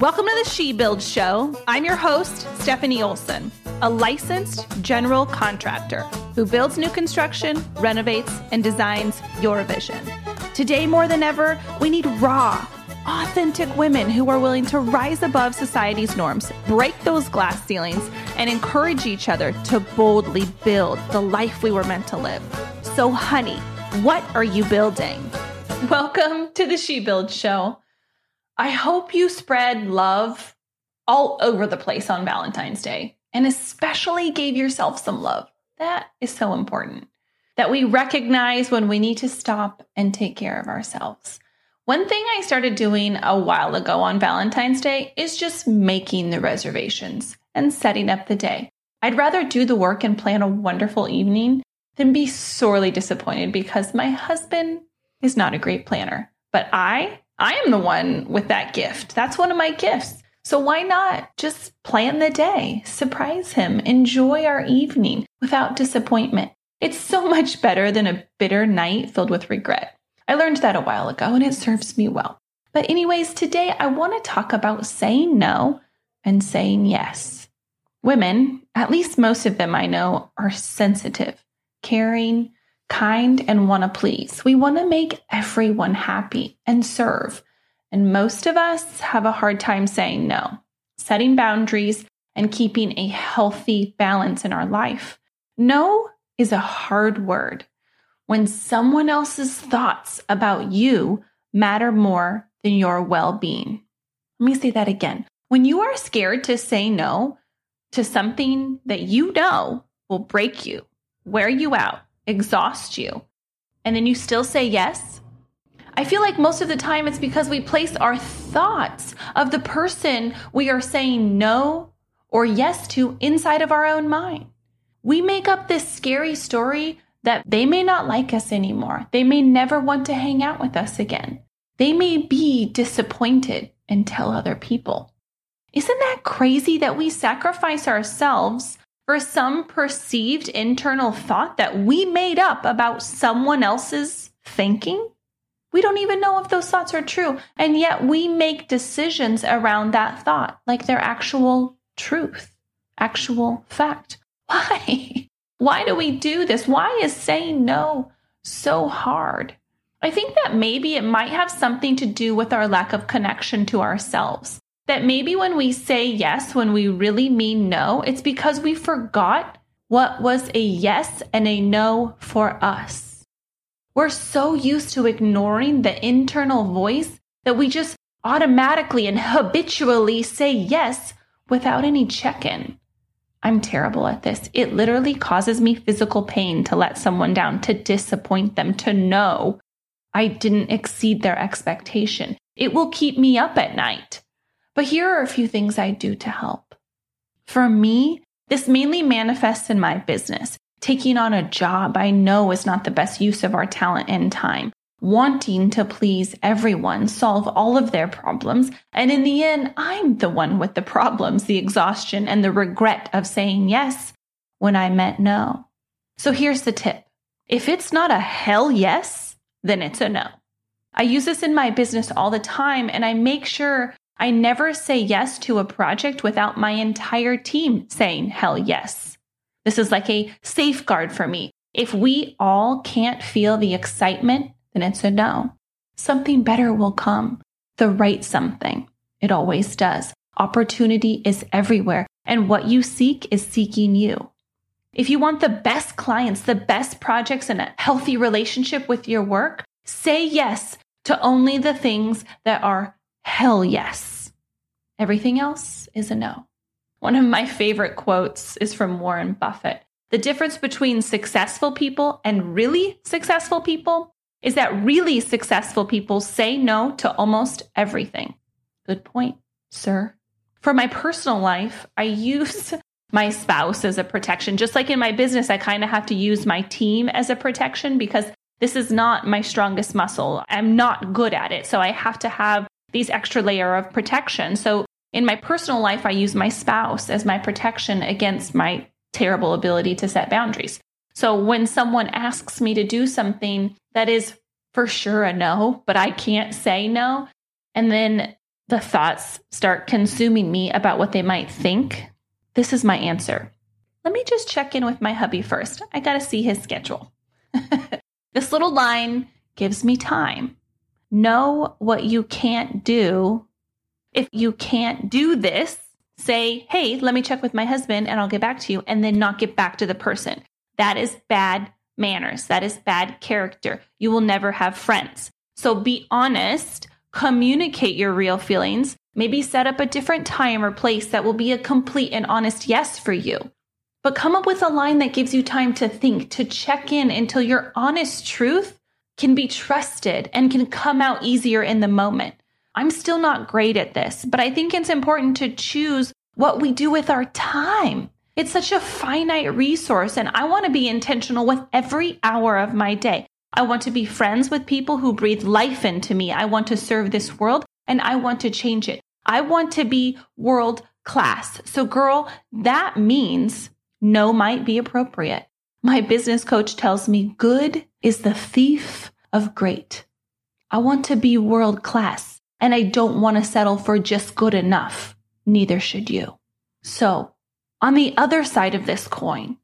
Welcome to the She Build Show. I'm your host, Stephanie Olson, a licensed general contractor who builds new construction, renovates, and designs your vision. Today, more than ever, we need raw, authentic women who are willing to rise above society's norms, break those glass ceilings, and encourage each other to boldly build the life we were meant to live. So, honey, what are you building? Welcome to the She Build Show. I hope you spread love all over the place on Valentine's Day and especially gave yourself some love. That is so important. That we recognize when we need to stop and take care of ourselves. One thing I started doing a while ago on Valentine's Day is just making the reservations and setting up the day. I'd rather do the work and plan a wonderful evening than be sorely disappointed because my husband is not a great planner. But I I am the one with that gift. That's one of my gifts. So why not just plan the day, surprise him, enjoy our evening without disappointment? It's so much better than a bitter night filled with regret. I learned that a while ago and it serves me well. But, anyways, today I want to talk about saying no and saying yes. Women, at least most of them I know, are sensitive, caring, kind, and want to please. We want to make everyone happy and serve. And most of us have a hard time saying no, setting boundaries, and keeping a healthy balance in our life. No is a hard word when someone else's thoughts about you matter more than your well being. Let me say that again. When you are scared to say no to something that you know will break you, wear you out, exhaust you, and then you still say yes, I feel like most of the time it's because we place our thoughts of the person we are saying no or yes to inside of our own mind. We make up this scary story that they may not like us anymore. They may never want to hang out with us again. They may be disappointed and tell other people. Isn't that crazy that we sacrifice ourselves for some perceived internal thought that we made up about someone else's thinking? We don't even know if those thoughts are true. And yet we make decisions around that thought like they're actual truth, actual fact. Why? Why do we do this? Why is saying no so hard? I think that maybe it might have something to do with our lack of connection to ourselves that maybe when we say yes, when we really mean no, it's because we forgot what was a yes and a no for us. We're so used to ignoring the internal voice that we just automatically and habitually say yes without any check in. I'm terrible at this. It literally causes me physical pain to let someone down, to disappoint them, to know I didn't exceed their expectation. It will keep me up at night. But here are a few things I do to help. For me, this mainly manifests in my business. Taking on a job I know is not the best use of our talent and time. Wanting to please everyone, solve all of their problems. And in the end, I'm the one with the problems, the exhaustion, and the regret of saying yes when I meant no. So here's the tip if it's not a hell yes, then it's a no. I use this in my business all the time, and I make sure I never say yes to a project without my entire team saying hell yes. This is like a safeguard for me. If we all can't feel the excitement, then it's a no. Something better will come. The right something. It always does. Opportunity is everywhere, and what you seek is seeking you. If you want the best clients, the best projects, and a healthy relationship with your work, say yes to only the things that are hell yes. Everything else is a no. One of my favorite quotes is from Warren Buffett. The difference between successful people and really successful people is that really successful people say no to almost everything. Good point, sir. For my personal life, I use my spouse as a protection. Just like in my business, I kind of have to use my team as a protection because this is not my strongest muscle. I'm not good at it. So I have to have these extra layer of protection. So in my personal life, I use my spouse as my protection against my terrible ability to set boundaries. So when someone asks me to do something that is for sure a no, but I can't say no, and then the thoughts start consuming me about what they might think, this is my answer. Let me just check in with my hubby first. I got to see his schedule. this little line gives me time. Know what you can't do. If you can't do this, say, hey, let me check with my husband and I'll get back to you, and then not get back to the person. That is bad manners. That is bad character. You will never have friends. So be honest, communicate your real feelings, maybe set up a different time or place that will be a complete and honest yes for you. But come up with a line that gives you time to think, to check in until your honest truth can be trusted and can come out easier in the moment. I'm still not great at this, but I think it's important to choose what we do with our time. It's such a finite resource, and I want to be intentional with every hour of my day. I want to be friends with people who breathe life into me. I want to serve this world and I want to change it. I want to be world class. So, girl, that means no might be appropriate. My business coach tells me good is the thief of great. I want to be world class and I don't want to settle for just good enough. Neither should you. So, on the other side of this coin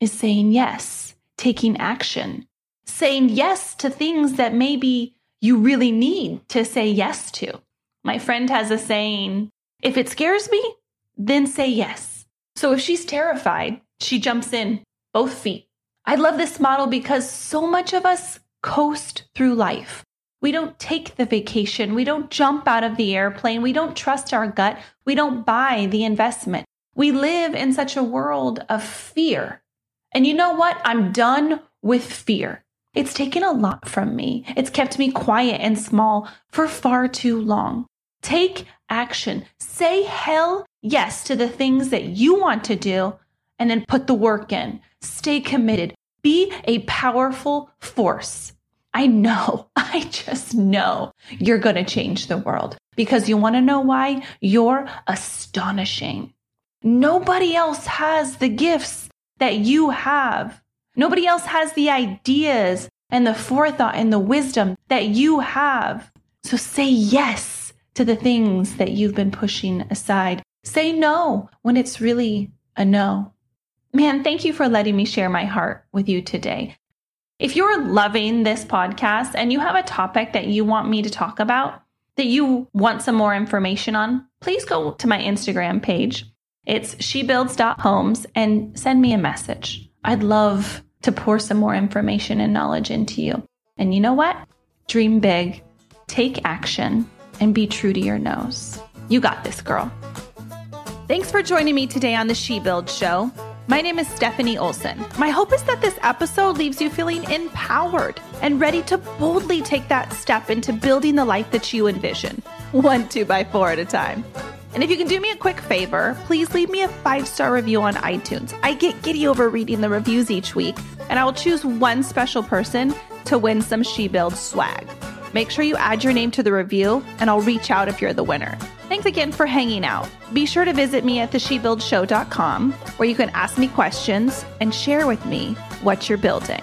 is saying yes, taking action, saying yes to things that maybe you really need to say yes to. My friend has a saying if it scares me, then say yes. So if she's terrified, she jumps in both feet. I love this model because so much of us coast through life. We don't take the vacation. We don't jump out of the airplane. We don't trust our gut. We don't buy the investment. We live in such a world of fear. And you know what? I'm done with fear. It's taken a lot from me. It's kept me quiet and small for far too long. Take action. Say hell yes to the things that you want to do and then put the work in. Stay committed. Be a powerful force. I know, I just know you're going to change the world because you want to know why? You're astonishing. Nobody else has the gifts that you have. Nobody else has the ideas and the forethought and the wisdom that you have. So say yes to the things that you've been pushing aside. Say no when it's really a no. Man, thank you for letting me share my heart with you today. If you're loving this podcast and you have a topic that you want me to talk about, that you want some more information on, please go to my Instagram page. It's shebuilds.homes and send me a message. I'd love to pour some more information and knowledge into you. And you know what? Dream big, take action, and be true to your nose. You got this, girl. Thanks for joining me today on the She Build Show. My name is Stephanie Olson. My hope is that this episode leaves you feeling empowered and ready to boldly take that step into building the life that you envision, one two by four at a time. And if you can do me a quick favor, please leave me a five star review on iTunes. I get giddy over reading the reviews each week, and I will choose one special person to win some She Builds swag. Make sure you add your name to the review, and I'll reach out if you're the winner. Thanks again for hanging out. Be sure to visit me at theshebuildshow.com, where you can ask me questions and share with me what you're building.